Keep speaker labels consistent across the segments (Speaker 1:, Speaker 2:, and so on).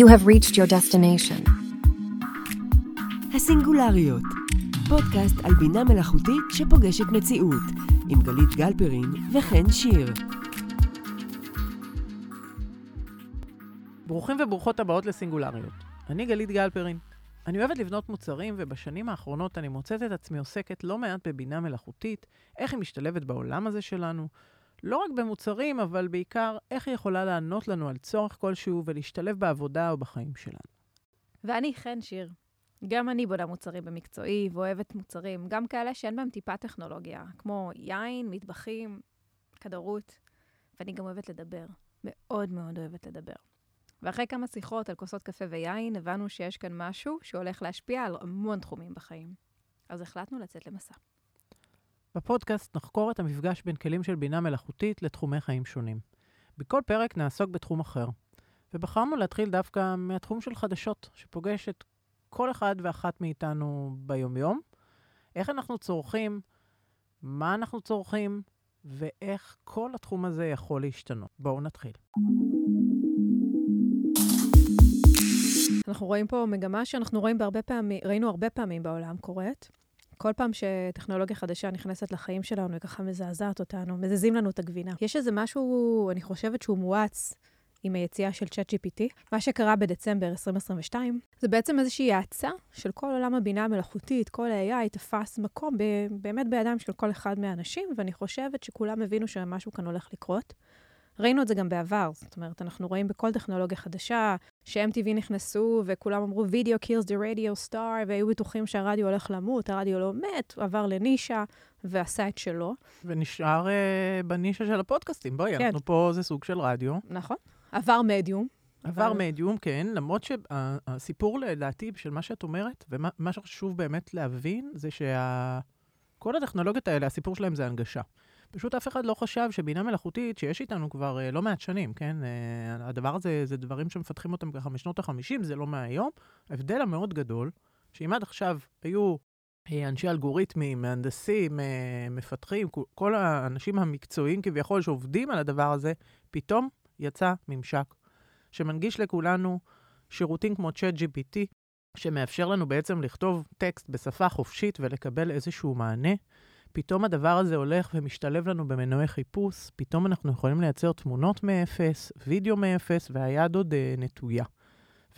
Speaker 1: You have reached your destination.
Speaker 2: הסינגולריות, פודקאסט על בינה מלאכותית שפוגשת מציאות, עם גלית גלפרין וחן שיר.
Speaker 3: ברוכים וברוכות הבאות לסינגולריות. אני גלית גלפרין. אני אוהבת לבנות מוצרים, ובשנים האחרונות אני מוצאת את עצמי עוסקת לא מעט בבינה מלאכותית, איך היא משתלבת בעולם הזה שלנו, לא רק במוצרים, אבל בעיקר איך היא יכולה לענות לנו על צורך כלשהו ולהשתלב בעבודה או בחיים שלנו.
Speaker 4: ואני חן שיר. גם אני בונה מוצרים במקצועי ואוהבת מוצרים, גם כאלה שאין בהם טיפה טכנולוגיה, כמו יין, מטבחים, כדרות, ואני גם אוהבת לדבר. מאוד מאוד אוהבת לדבר. ואחרי כמה שיחות על כוסות קפה ויין, הבנו שיש כאן משהו שהולך להשפיע על המון תחומים בחיים. אז החלטנו לצאת למסע.
Speaker 3: בפודקאסט נחקור את המפגש בין כלים של בינה מלאכותית לתחומי חיים שונים. בכל פרק נעסוק בתחום אחר, ובחרנו להתחיל דווקא מהתחום של חדשות, שפוגש את כל אחד ואחת מאיתנו ביומיום. איך אנחנו צורכים, מה אנחנו צורכים, ואיך כל התחום הזה יכול להשתנות. בואו נתחיל.
Speaker 4: אנחנו רואים פה מגמה שאנחנו רואים בהרבה פעמים, ראינו הרבה פעמים בעולם קורית. כל פעם שטכנולוגיה חדשה נכנסת לחיים שלנו, היא ככה מזעזעת אותנו, מזיזים לנו את הגבינה. יש איזה משהו, אני חושבת שהוא מואץ עם היציאה של ChatGPT. מה שקרה בדצמבר 2022, זה בעצם איזושהי האצה של כל עולם הבינה המלאכותית, כל ה-AI תפס מקום ב- באמת בידיים של כל אחד מהאנשים, ואני חושבת שכולם הבינו שמשהו כאן הולך לקרות. ראינו את זה גם בעבר, זאת אומרת, אנחנו רואים בכל טכנולוגיה חדשה, ש-MTV נכנסו וכולם אמרו, video kills the radio star, והיו בטוחים שהרדיו הולך למות, הרדיו לא מת, עבר לנישה ועשה את שלו.
Speaker 3: ונשאר uh, בנישה של הפודקאסטים. בואי, כן. אנחנו פה זה סוג של רדיו.
Speaker 4: נכון. עבר מדיום.
Speaker 3: עבר אבל... מדיום, כן, למרות שהסיפור לדעתי של מה שאת אומרת, ומה שחשוב באמת להבין, זה שכל שה... הטכנולוגיות האלה, הסיפור שלהם זה הנגשה. פשוט אף אחד לא חשב שבינה מלאכותית, שיש איתנו כבר uh, לא מעט שנים, כן? Uh, הדבר הזה, זה דברים שמפתחים אותם ככה משנות ה-50, זה לא מהיום. ההבדל המאוד גדול, שאם עד עכשיו היו uh, אנשי אלגוריתמים, מהנדסים, מפתחים, כל האנשים המקצועיים כביכול שעובדים על הדבר הזה, פתאום יצא ממשק שמנגיש לכולנו שירותים כמו ChatGPT, שמאפשר לנו בעצם לכתוב טקסט בשפה חופשית ולקבל איזשהו מענה. פתאום הדבר הזה הולך ומשתלב לנו במנועי חיפוש, פתאום אנחנו יכולים לייצר תמונות מאפס, וידאו מאפס, והיד עוד uh, נטויה.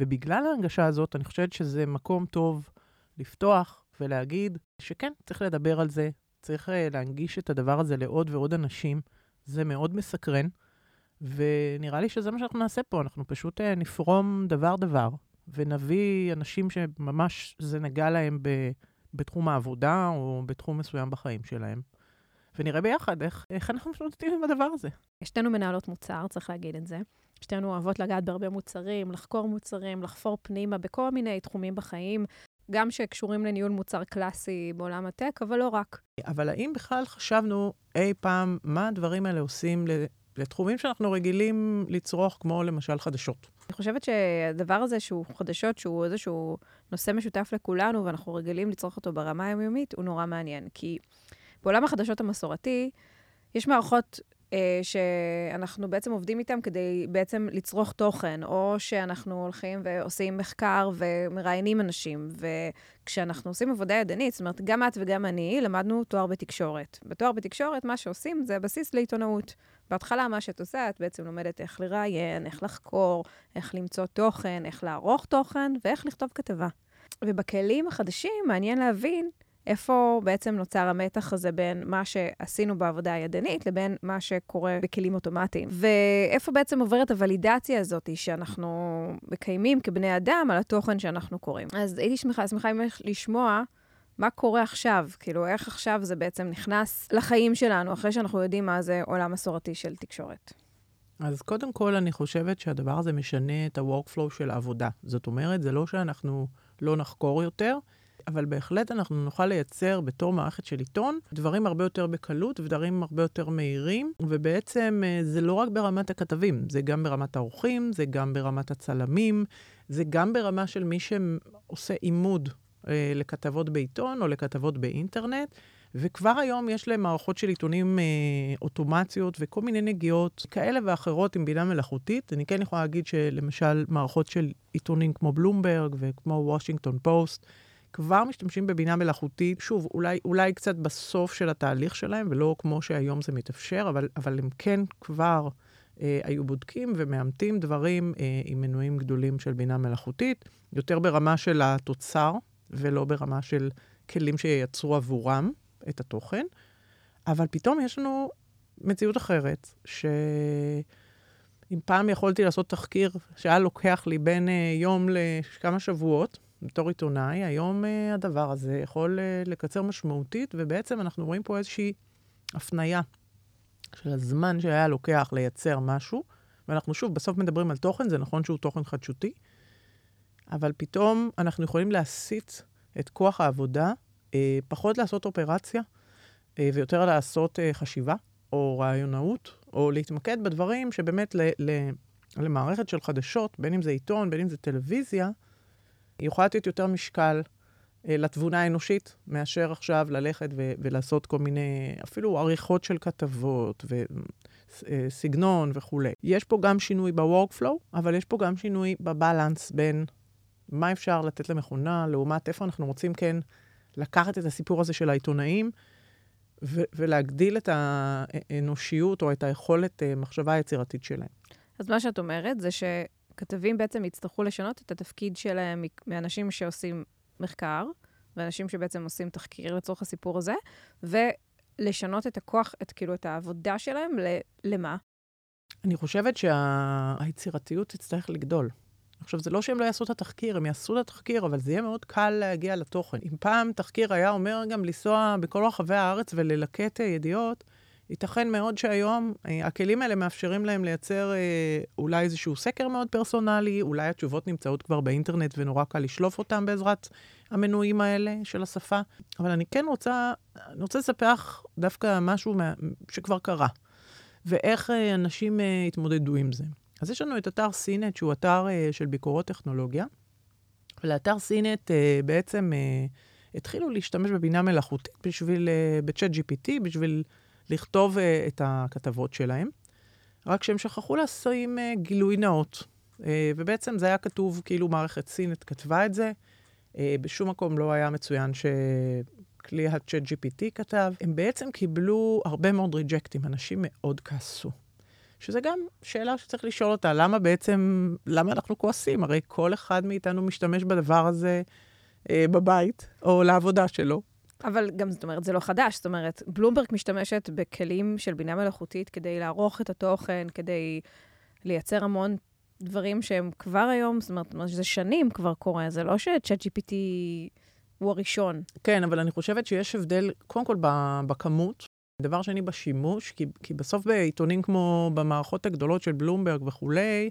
Speaker 3: ובגלל ההנגשה הזאת, אני חושבת שזה מקום טוב לפתוח ולהגיד שכן, צריך לדבר על זה, צריך uh, להנגיש את הדבר הזה לעוד ועוד אנשים. זה מאוד מסקרן, ונראה לי שזה מה שאנחנו נעשה פה, אנחנו פשוט uh, נפרום דבר-דבר, ונביא אנשים שממש זה נגע להם ב... בתחום העבודה או בתחום מסוים בחיים שלהם. ונראה ביחד איך, איך אנחנו מתמודדים עם הדבר הזה.
Speaker 4: שתינו מנהלות מוצר, צריך להגיד את זה. שתינו אוהבות לגעת בהרבה מוצרים, לחקור מוצרים, לחפור פנימה בכל מיני תחומים בחיים, גם שקשורים לניהול מוצר קלאסי בעולם הטק, אבל לא רק.
Speaker 3: אבל האם בכלל חשבנו אי פעם מה הדברים האלה עושים לתחומים שאנחנו רגילים לצרוך, כמו למשל חדשות?
Speaker 4: אני חושבת שהדבר הזה שהוא חדשות, שהוא איזשהו נושא משותף לכולנו, ואנחנו רגילים לצרוך אותו ברמה היומיומית, הוא נורא מעניין. כי בעולם החדשות המסורתי, יש מערכות שאנחנו בעצם עובדים איתן כדי בעצם לצרוך תוכן, או שאנחנו הולכים ועושים מחקר ומראיינים אנשים. וכשאנחנו עושים עבודה ידנית, זאת אומרת, גם את וגם אני למדנו תואר בתקשורת. בתואר בתקשורת, מה שעושים זה הבסיס לעיתונאות. בהתחלה, מה שאת עושה, את בעצם לומדת איך לראיין, איך לחקור, איך למצוא תוכן, איך לערוך תוכן ואיך לכתוב כתבה. ובכלים החדשים מעניין להבין איפה בעצם נוצר המתח הזה בין מה שעשינו בעבודה הידנית לבין מה שקורה בכלים אוטומטיים. ואיפה בעצם עוברת הוולידציה הזאת שאנחנו מקיימים כבני אדם על התוכן שאנחנו קוראים. אז הייתי שמחה, שמחה ממך לשמוע מה קורה עכשיו, כאילו איך עכשיו זה בעצם נכנס לחיים שלנו, אחרי שאנחנו יודעים מה זה עולם מסורתי של תקשורת.
Speaker 3: אז קודם כל, אני חושבת שהדבר הזה משנה את ה-workflow של העבודה. זאת אומרת, זה לא שאנחנו לא נחקור יותר, אבל בהחלט אנחנו נוכל לייצר בתור מערכת של עיתון דברים הרבה יותר בקלות ודברים הרבה יותר מהירים, ובעצם אה, זה לא רק ברמת הכתבים, זה גם ברמת האורחים, זה גם ברמת הצלמים, זה גם ברמה של מי שעושה עימוד אה, לכתבות בעיתון או לכתבות באינטרנט. וכבר היום יש להם מערכות של עיתונים אה, אוטומציות וכל מיני נגיעות כאלה ואחרות עם בינה מלאכותית. אני כן יכולה להגיד שלמשל מערכות של עיתונים כמו בלומברג וכמו וושינגטון פוסט, כבר משתמשים בבינה מלאכותית, שוב, אולי, אולי קצת בסוף של התהליך שלהם, ולא כמו שהיום זה מתאפשר, אבל, אבל הם כן כבר אה, היו בודקים ומאמתים דברים אה, עם מנועים גדולים של בינה מלאכותית, יותר ברמה של התוצר, ולא ברמה של כלים שייצרו עבורם את התוכן. אבל פתאום יש לנו מציאות אחרת, שאם פעם יכולתי לעשות תחקיר שהיה לוקח לי בין אה, יום לכמה שבועות, בתור עיתונאי, היום uh, הדבר הזה יכול uh, לקצר משמעותית, ובעצם אנחנו רואים פה איזושהי הפנייה של הזמן שהיה לוקח לייצר משהו, ואנחנו שוב, בסוף מדברים על תוכן, זה נכון שהוא תוכן חדשותי, אבל פתאום אנחנו יכולים להסיט את כוח העבודה, uh, פחות לעשות אופרציה, uh, ויותר לעשות uh, חשיבה, או רעיונאות, או להתמקד בדברים שבאמת ל, ל, למערכת של חדשות, בין אם זה עיתון, בין אם זה טלוויזיה, היא יכולה לתת יותר משקל אה, לתבונה האנושית, מאשר עכשיו ללכת ו- ולעשות כל מיני, אפילו עריכות של כתבות וסגנון אה, וכולי. יש פה גם שינוי ב-workflow, אבל יש פה גם שינוי בבלנס בין מה אפשר לתת למכונה, לעומת איפה אנחנו רוצים כן לקחת את הסיפור הזה של העיתונאים, ו- ולהגדיל את האנושיות או את היכולת אה, מחשבה היצירתית שלהם.
Speaker 4: אז מה שאת אומרת זה. כתבים בעצם יצטרכו לשנות את התפקיד שלהם מאנשים שעושים מחקר, ואנשים שבעצם עושים תחקיר לצורך הסיפור הזה, ולשנות את הכוח, את כאילו, את העבודה שלהם למה?
Speaker 3: אני חושבת שהיצירתיות שה... תצטרך לגדול. עכשיו, זה לא שהם לא יעשו את התחקיר, הם יעשו את התחקיר, אבל זה יהיה מאוד קל להגיע לתוכן. אם פעם תחקיר היה אומר גם לנסוע בכל רחבי הארץ וללקט אה, ידיעות, ייתכן מאוד שהיום אה, הכלים האלה מאפשרים להם לייצר אה, אולי איזשהו סקר מאוד פרסונלי, אולי התשובות נמצאות כבר באינטרנט ונורא קל לשלוף אותם בעזרת המנועים האלה של השפה. אבל אני כן רוצה, אני רוצה לספר לך דווקא משהו מה, שכבר קרה, ואיך אה, אנשים אה, התמודדו עם זה. אז יש לנו את אתר סינט, שהוא אתר אה, של ביקורות טכנולוגיה, ולאתר סינט אה, בעצם אה, התחילו להשתמש בבינה מלאכותית בשביל, אה, בצ'אט GPT, בשביל... לכתוב uh, את הכתבות שלהם, רק שהם שכחו לשים uh, גילוי נאות. Uh, ובעצם זה היה כתוב כאילו מערכת סינית כתבה את זה. Uh, בשום מקום לא היה מצוין שכלי ה-chat GPT כתב. הם בעצם קיבלו הרבה מאוד ריג'קטים, אנשים מאוד כעסו. שזה גם שאלה שצריך לשאול אותה, למה בעצם, למה אנחנו כועסים? הרי כל אחד מאיתנו משתמש בדבר הזה אה, בבית, או לעבודה שלו.
Speaker 4: אבל גם, זאת אומרת, זה לא חדש. זאת אומרת, בלומברג משתמשת בכלים של בינה מלאכותית כדי לערוך את התוכן, כדי לייצר המון דברים שהם כבר היום, זאת אומרת, זה שנים כבר קורה, זה לא ש-chat GPT הוא הראשון.
Speaker 3: כן, אבל אני חושבת שיש הבדל, קודם כל, בכמות. דבר שני, בשימוש, כי, כי בסוף בעיתונים כמו במערכות הגדולות של בלומברג וכולי,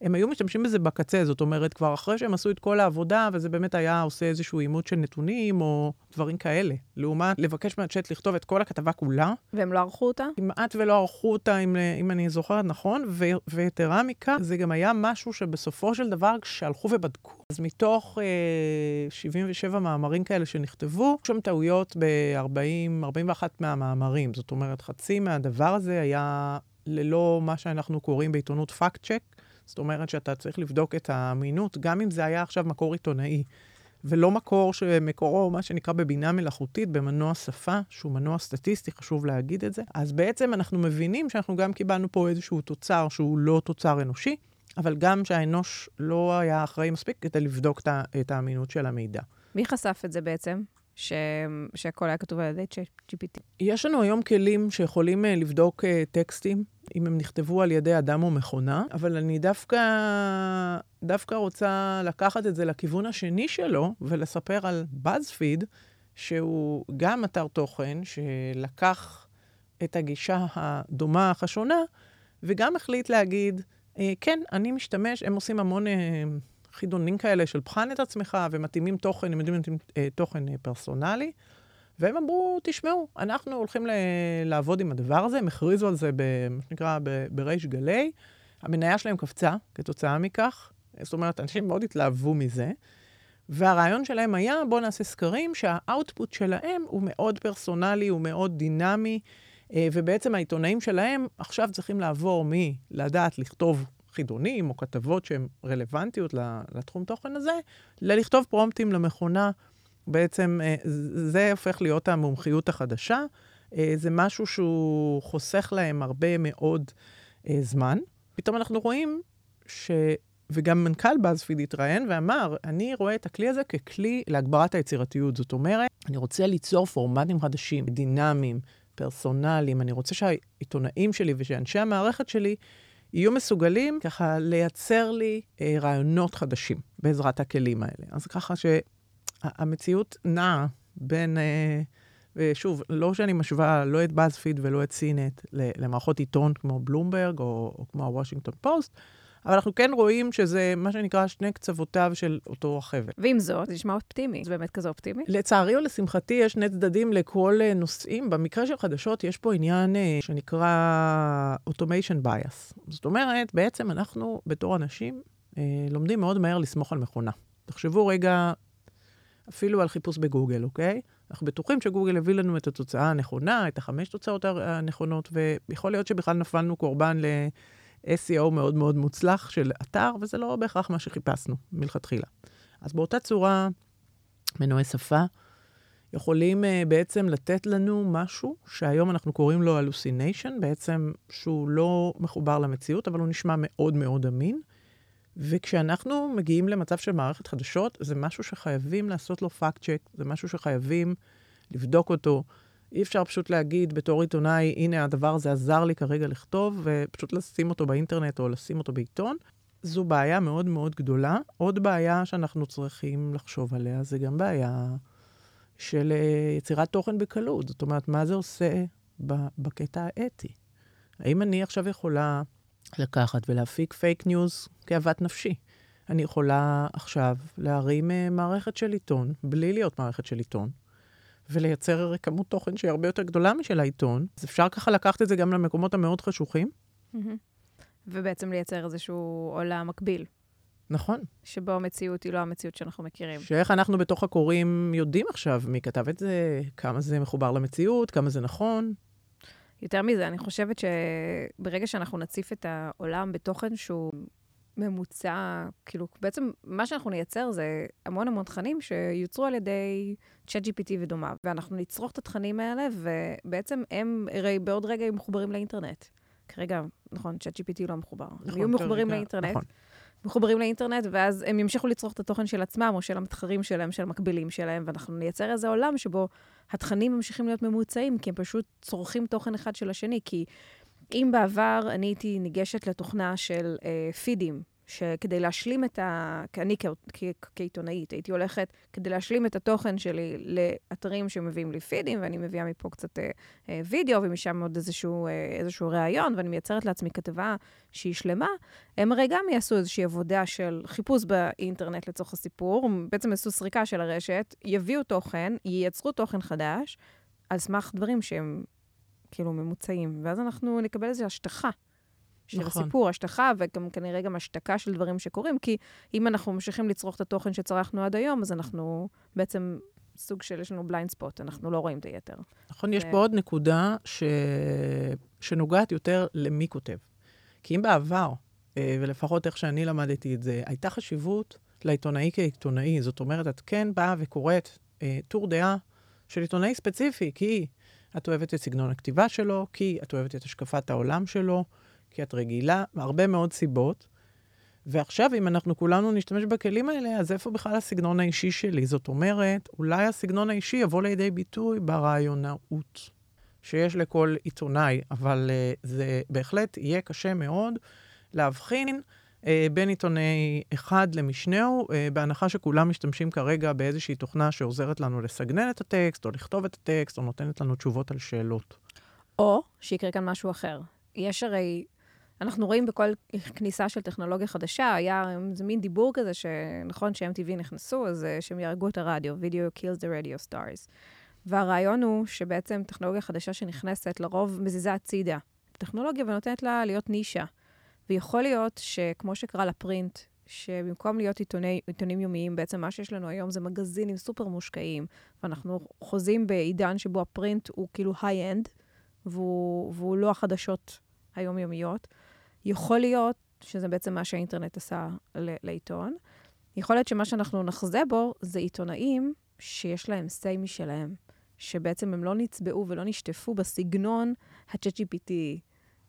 Speaker 3: הם היו משתמשים בזה בקצה, זאת אומרת, כבר אחרי שהם עשו את כל העבודה, וזה באמת היה עושה איזשהו אימות של נתונים, או דברים כאלה. לעומת לבקש מהצ'אט לכתוב את כל הכתבה כולה.
Speaker 4: והם לא ערכו אותה?
Speaker 3: כמעט ולא ערכו אותה, אם, אם אני זוכרת נכון, ו, ויתרה מכך, זה גם היה משהו שבסופו של דבר, כשהלכו ובדקו, אז מתוך אה, 77 מאמרים כאלה שנכתבו, שם טעויות ב-40, 41 מהמאמרים. זאת אומרת, חצי מהדבר הזה היה ללא מה שאנחנו קוראים בעיתונות פאקט צ'ק. זאת אומרת שאתה צריך לבדוק את האמינות, גם אם זה היה עכשיו מקור עיתונאי, ולא מקור שמקורו, מה שנקרא בבינה מלאכותית, במנוע שפה, שהוא מנוע סטטיסטי, חשוב להגיד את זה. אז בעצם אנחנו מבינים שאנחנו גם קיבלנו פה איזשהו תוצר שהוא לא תוצר אנושי, אבל גם שהאנוש לא היה אחראי מספיק כדי לבדוק את האמינות של המידע.
Speaker 4: מי חשף את זה בעצם? ש... שהכל היה כתוב על ידי GPT.
Speaker 3: יש לנו היום כלים שיכולים uh, לבדוק uh, טקסטים, אם הם נכתבו על ידי אדם או מכונה, אבל אני דווקא, דווקא רוצה לקחת את זה לכיוון השני שלו ולספר על BuzzFeed, שהוא גם אתר תוכן שלקח את הגישה הדומה אך השונה, וגם החליט להגיד, אה, כן, אני משתמש, הם עושים המון... אה, חידונים כאלה של בחן את עצמך ומתאימים תוכן, הם יודעים להתאים אה, תוכן פרסונלי. והם אמרו, תשמעו, אנחנו הולכים ל- לעבוד עם הדבר הזה, הם הכריזו על זה, במה שנקרא, בריש גלי. המניה שלהם קפצה כתוצאה מכך, זאת אומרת, אנשים מאוד התלהבו מזה. והרעיון שלהם היה, בואו נעשה סקרים שהאוטפוט שלהם הוא מאוד פרסונלי, הוא מאוד דינמי, אה, ובעצם העיתונאים שלהם עכשיו צריכים לעבור מלדעת לכתוב חידונים או כתבות שהן רלוונטיות לתחום תוכן הזה, ללכתוב פרומפטים למכונה. בעצם אה, זה הופך להיות המומחיות החדשה. אה, זה משהו שהוא חוסך להם הרבה מאוד זמן. פתאום אנחנו רואים ש... וגם מנכ"ל באזפיד התראיין ואמר, אני רואה את הכלי הזה ככלי להגברת היצירתיות. זאת אומרת, אני רוצה ליצור פורמטים חדשים, דינמיים, פרסונליים. אני רוצה שהעיתונאים שלי ושאנשי המערכת שלי יהיו מסוגלים ככה לייצר לי אה, רעיונות חדשים בעזרת הכלים האלה. אז ככה שהמציאות נעה בין... אה, ושוב, לא שאני משווה לא את באזפיד ולא את סינט למערכות עיתון כמו בלומברג או, או כמו הוושינגטון פוסט, אבל אנחנו כן רואים שזה מה שנקרא שני קצוותיו של אותו החבל.
Speaker 4: ועם זאת, זה נשמע אופטימי. זה באמת כזה אופטימי?
Speaker 3: לצערי או לשמחתי, יש שני צדדים לכל אה, נושאים. במקרה של חדשות, יש פה עניין אה, שנקרא automation bias. זאת אומרת, בעצם אנחנו, בתור אנשים, לומדים מאוד מהר לסמוך על מכונה. תחשבו רגע אפילו על חיפוש בגוגל, אוקיי? אנחנו בטוחים שגוגל הביא לנו את התוצאה הנכונה, את החמש תוצאות הנכונות, ויכול להיות שבכלל נפלנו קורבן ל... SEO מאוד מאוד מוצלח של אתר, וזה לא בהכרח מה שחיפשנו מלכתחילה. אז באותה צורה, מנועי שפה יכולים uh, בעצם לתת לנו משהו שהיום אנחנו קוראים לו hallucination, בעצם שהוא לא מחובר למציאות, אבל הוא נשמע מאוד מאוד אמין. וכשאנחנו מגיעים למצב של מערכת חדשות, זה משהו שחייבים לעשות לו פאקט צ'ק, זה משהו שחייבים לבדוק אותו. אי אפשר פשוט להגיד בתור עיתונאי, הנה הדבר הזה עזר לי כרגע לכתוב, ופשוט לשים אותו באינטרנט או לשים אותו בעיתון. זו בעיה מאוד מאוד גדולה. עוד בעיה שאנחנו צריכים לחשוב עליה, זה גם בעיה של uh, יצירת תוכן בקלות. זאת אומרת, מה זה עושה בקטע האתי? האם אני עכשיו יכולה לקחת ולהפיק פייק ניוז כאוות נפשי? אני יכולה עכשיו להרים uh, מערכת של עיתון, בלי להיות מערכת של עיתון, ולייצר כמות תוכן שהיא הרבה יותר גדולה משל העיתון. אז אפשר ככה לקחת את זה גם למקומות המאוד חשוכים.
Speaker 4: ובעצם לייצר איזשהו עולם מקביל.
Speaker 3: נכון.
Speaker 4: שבו המציאות היא לא המציאות שאנחנו מכירים.
Speaker 3: שאיך אנחנו בתוך הקוראים יודעים עכשיו מי כתב את זה, כמה זה מחובר למציאות, כמה זה נכון.
Speaker 4: יותר מזה, אני חושבת שברגע שאנחנו נציף את העולם בתוכן שהוא ממוצע, כאילו, בעצם מה שאנחנו נייצר זה המון המון תכנים שיוצרו על ידי ChatGPT ודומיו, ואנחנו נצרוך את התכנים האלה, ובעצם הם, הרי בעוד רגע הם מחוברים לאינטרנט. כרגע, נכון, ChatGPT לא מחובר. נכון, הם יהיו מחוברים כרגע, לאינטרנט. נכון. מחוברים לאינטרנט, ואז הם ימשיכו לצרוך את התוכן של עצמם, או של המתחרים שלהם, של המקבילים שלהם, ואנחנו נייצר איזה עולם שבו התכנים ממשיכים להיות ממוצעים, כי הם פשוט צורכים תוכן אחד של השני. כי אם בעבר אני הייתי ניגשת לתוכנה של אה, פידים, שכדי להשלים את ה... כי אני כעיתונאית הייתי הולכת כדי להשלים את התוכן שלי לאתרים שמביאים לי פידים, ואני מביאה מפה קצת אה, אה, וידאו, ומשם עוד איזשהו, אה, איזשהו ראיון, ואני מייצרת לעצמי כתבה שהיא שלמה, הם הרי גם יעשו איזושהי עבודה של חיפוש באינטרנט לצורך הסיפור, בעצם יעשו סריקה של הרשת, יביאו תוכן, ייצרו תוכן חדש, על סמך דברים שהם כאילו ממוצעים, ואז אנחנו נקבל איזו השטחה. של נכון. הסיפור, השטחה, וגם כנראה גם השתקה של דברים שקורים, כי אם אנחנו ממשיכים לצרוך את התוכן שצרכנו עד היום, אז אנחנו בעצם סוג של, יש לנו בליינד ספוט, אנחנו לא רואים את היתר.
Speaker 3: נכון, ו... יש פה עוד נקודה ש... שנוגעת יותר למי כותב. כי אם בעבר, אה, ולפחות איך שאני למדתי את זה, הייתה חשיבות לעיתונאי כעיתונאי, זאת אומרת, את כן באה וקוראת אה, טור דעה של עיתונאי ספציפי, כי את אוהבת את סגנון הכתיבה שלו, כי את אוהבת את השקפת העולם שלו, כי את רגילה, מהרבה מאוד סיבות. ועכשיו, אם אנחנו כולנו נשתמש בכלים האלה, אז איפה בכלל הסגנון האישי שלי? זאת אומרת, אולי הסגנון האישי יבוא לידי ביטוי ברעיונאות שיש לכל עיתונאי, אבל uh, זה בהחלט יהיה קשה מאוד להבחין uh, בין עיתונאי אחד למשנהו, uh, בהנחה שכולם משתמשים כרגע באיזושהי תוכנה שעוזרת לנו לסגנן את הטקסט, או לכתוב את הטקסט, או נותנת לנו תשובות על שאלות.
Speaker 4: או שיקרה כאן משהו אחר. יש הרי אנחנו רואים בכל כניסה של טכנולוגיה חדשה, היה איזה מין דיבור כזה שנכון ש-MTV נכנסו, אז uh, שהם יהרגו את הרדיו, video kills the radio stars. והרעיון הוא שבעצם טכנולוגיה חדשה שנכנסת, לרוב מזיזה הצידה טכנולוגיה ונותנת לה להיות נישה. ויכול להיות שכמו שקרה לפרינט שבמקום להיות עיתוני, עיתונים יומיים, בעצם מה שיש לנו היום זה מגזינים סופר מושקעים, ואנחנו חוזים בעידן שבו ה print הוא כאילו high-end, והוא, והוא לא החדשות היומיומיות. יכול להיות שזה בעצם מה שהאינטרנט עשה לעיתון. יכול להיות שמה שאנחנו נחזה בו זה עיתונאים שיש להם say משלהם, שבעצם הם לא נצבעו ולא נשטפו בסגנון ה-chat GPT,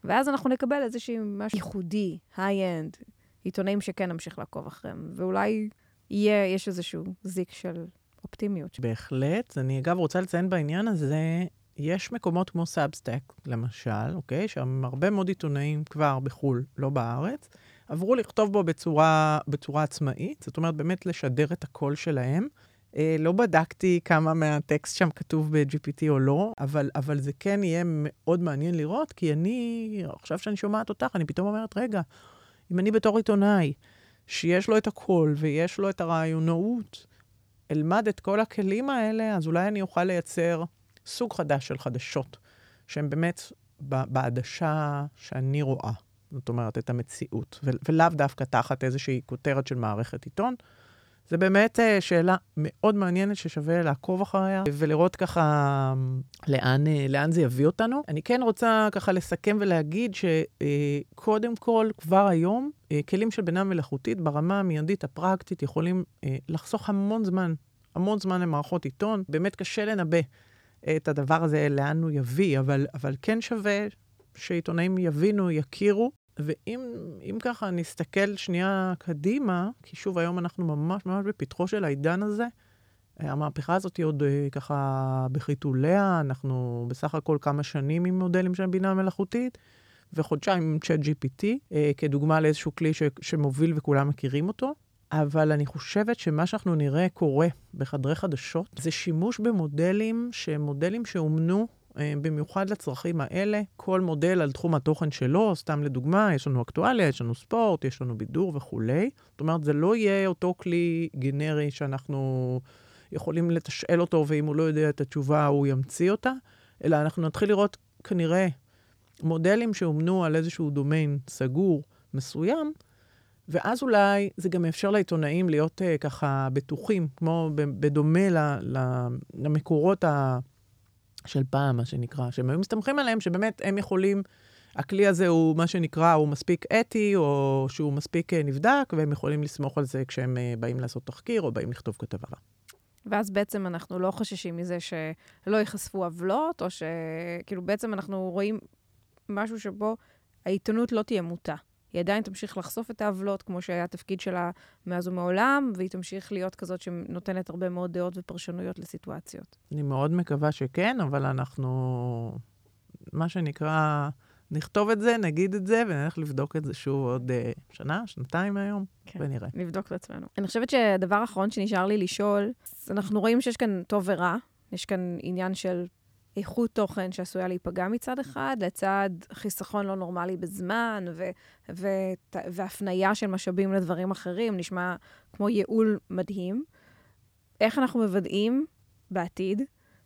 Speaker 4: ואז אנחנו נקבל איזשהו משהו ייחודי, high-end, עיתונאים שכן נמשיך לעקוב אחריהם, ואולי יהיה, יש איזשהו זיק של אופטימיות.
Speaker 3: בהחלט. אני אגב רוצה לציין בעניין הזה, יש מקומות כמו Substack, למשל, אוקיי? שם הרבה מאוד עיתונאים כבר בחו"ל, לא בארץ, עברו לכתוב בו בצורה, בצורה עצמאית, זאת אומרת, באמת לשדר את הקול שלהם. אה, לא בדקתי כמה מהטקסט שם כתוב ב-GPT או לא, אבל, אבל זה כן יהיה מאוד מעניין לראות, כי אני, עכשיו שאני שומעת אותך, אני פתאום אומרת, רגע, אם אני בתור עיתונאי, שיש לו את הקול ויש לו את הרעיונאות, אלמד את כל הכלים האלה, אז אולי אני אוכל לייצר סוג חדש של חדשות, שהן באמת בעדשה שאני רואה. זאת אומרת, את המציאות, ולאו דווקא תחת איזושהי כותרת של מערכת עיתון. זה באמת אה, שאלה מאוד מעניינת ששווה לעקוב אחריה ולראות ככה לאן, אה, לאן זה יביא אותנו. אני כן רוצה ככה לסכם ולהגיד שקודם כל, כבר היום, אה, כלים של בינה מלאכותית ברמה המיידית הפרקטית יכולים לחסוך המון זמן, המון זמן למערכות עיתון. באמת קשה לנבא את הדבר הזה, לאן הוא יביא, אבל, אבל כן שווה שעיתונאים יבינו, יכירו, ואם ככה נסתכל שנייה קדימה, כי שוב, היום אנחנו ממש ממש בפתחו של העידן הזה, המהפכה הזאת היא עוד אה, ככה בחיתוליה, אנחנו בסך הכל כמה שנים עם מודלים של בינה מלאכותית, וחודשיים עם צ'אט GPT, אה, כדוגמה לאיזשהו כלי ש, שמוביל וכולם מכירים אותו. אבל אני חושבת שמה שאנחנו נראה קורה בחדרי חדשות, זה שימוש במודלים שהם מודלים שאומנו אה, במיוחד לצרכים האלה, כל מודל על תחום התוכן שלו, סתם לדוגמה, יש לנו אקטואליה, יש לנו ספורט, יש לנו בידור וכולי. זאת אומרת, זה לא יהיה אותו כלי גנרי שאנחנו יכולים לתשאל אותו, ואם הוא לא יודע את התשובה, הוא ימציא אותה, אלא אנחנו נתחיל לראות כנראה מודלים שאומנו על איזשהו דומיין סגור מסוים, ואז אולי זה גם יאפשר לעיתונאים להיות uh, ככה בטוחים, כמו בדומה ל, ל, למקורות ה... של פעם, מה שנקרא, שהם היו מסתמכים עליהם, שבאמת הם יכולים, הכלי הזה הוא מה שנקרא, הוא מספיק אתי, או שהוא מספיק אה, נבדק, והם יכולים לסמוך על זה כשהם אה, באים לעשות תחקיר או באים לכתוב כתבה.
Speaker 4: ואז בעצם אנחנו לא חוששים מזה שלא ייחשפו עוולות, או שכאילו בעצם אנחנו רואים משהו שבו העיתונות לא תהיה מוטה. היא עדיין תמשיך לחשוף את העוולות, כמו שהיה התפקיד שלה מאז ומעולם, והיא תמשיך להיות כזאת שנותנת הרבה מאוד דעות ופרשנויות לסיטואציות.
Speaker 3: אני מאוד מקווה שכן, אבל אנחנו, מה שנקרא, נכתוב את זה, נגיד את זה, ונלך לבדוק את זה שוב עוד uh, שנה, שנתיים מהיום, כן, ונראה.
Speaker 4: נבדוק את עצמנו. אני חושבת שהדבר האחרון שנשאר לי לשאול, אנחנו רואים שיש כאן טוב ורע, יש כאן עניין של איכות תוכן שעשויה להיפגע מצד אחד, לצד חיסכון לא נורמלי בזמן ו- ו- והפניה של משאבים לדברים אחרים, נשמע כמו ייעול מדהים. איך אנחנו מוודאים בעתיד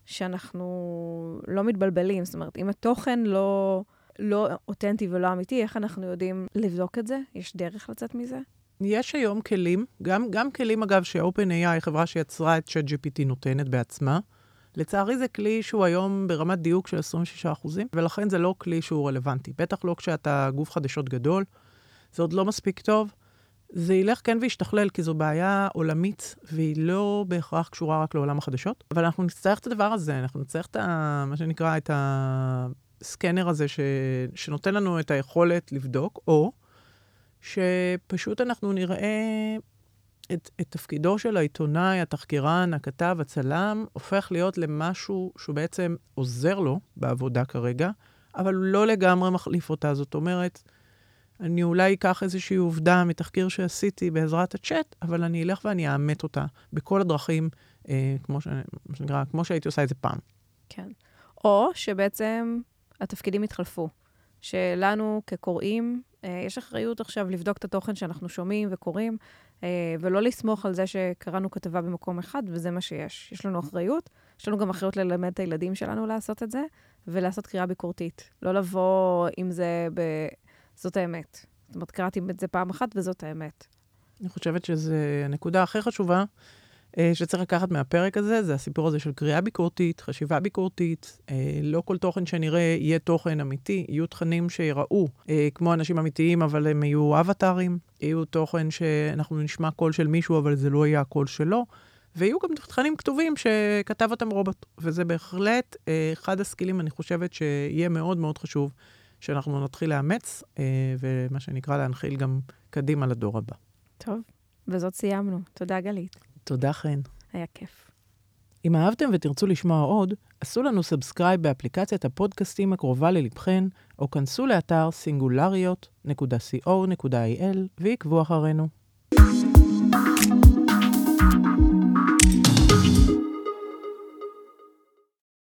Speaker 4: שאנחנו לא מתבלבלים? זאת אומרת, אם התוכן לא, לא אותנטי ולא אמיתי, איך אנחנו יודעים לבדוק את זה? יש דרך לצאת מזה?
Speaker 3: יש היום כלים, גם, גם כלים, אגב, ש-OpenAI, חברה שיצרה את ChatGPT, נותנת בעצמה. לצערי זה כלי שהוא היום ברמת דיוק של 26 אחוזים, ולכן זה לא כלי שהוא רלוונטי. בטח לא כשאתה גוף חדשות גדול, זה עוד לא מספיק טוב. זה ילך כן וישתכלל, כי זו בעיה עולמית, והיא לא בהכרח קשורה רק לעולם החדשות. אבל אנחנו נצטרך את הדבר הזה, אנחנו נצטרך את ה... מה שנקרא, את הסקנר הזה, ש... שנותן לנו את היכולת לבדוק, או שפשוט אנחנו נראה את, את תפקידו של העיתונאי, התחקירן, הכתב, הצלם, הופך להיות למשהו שהוא בעצם עוזר לו בעבודה כרגע, אבל הוא לא לגמרי מחליף אותה. זאת אומרת, אני אולי אקח איזושהי עובדה מתחקיר שעשיתי בעזרת הצ'אט, אבל אני אלך ואני אאמת אותה בכל הדרכים, אה, כמו, ש, שנקרא, כמו שהייתי עושה את זה פעם.
Speaker 4: כן. או שבעצם התפקידים התחלפו. שלנו כקוראים, יש אחריות עכשיו לבדוק את התוכן שאנחנו שומעים וקוראים, אה, ולא לסמוך על זה שקראנו כתבה במקום אחד, וזה מה שיש. יש לנו אחריות, יש לנו גם אחריות ללמד את הילדים שלנו לעשות את זה, ולעשות קריאה ביקורתית. לא לבוא עם זה ב... זאת האמת. זאת אומרת, קראתי את זה פעם אחת וזאת האמת.
Speaker 3: אני חושבת שזו הנקודה הכי חשובה אה, שצריך לקחת מהפרק הזה, זה הסיפור הזה של קריאה ביקורתית, חשיבה ביקורתית. אה, לא כל תוכן שנראה יהיה תוכן אמיתי, יהיו תכנים שיראו אה, כמו אנשים אמיתיים, אבל הם יהיו אבטארים. יהיו תוכן שאנחנו נשמע קול של מישהו, אבל זה לא יהיה הקול שלו. ויהיו גם תכנים כתובים שכתב אותם רובוט. וזה בהחלט אחד הסקילים, אני חושבת, שיהיה מאוד מאוד חשוב שאנחנו נתחיל לאמץ, ומה שנקרא להנחיל גם קדימה לדור הבא.
Speaker 4: טוב, וזאת סיימנו. תודה, גלית.
Speaker 3: תודה, חן.
Speaker 4: היה כיף.
Speaker 3: אם אהבתם ותרצו לשמוע עוד, עשו לנו subscribe באפליקציית הפודקאסטים הקרובה ללבכן, או כנסו לאתר singulariot.co.il ועקבו אחרינו.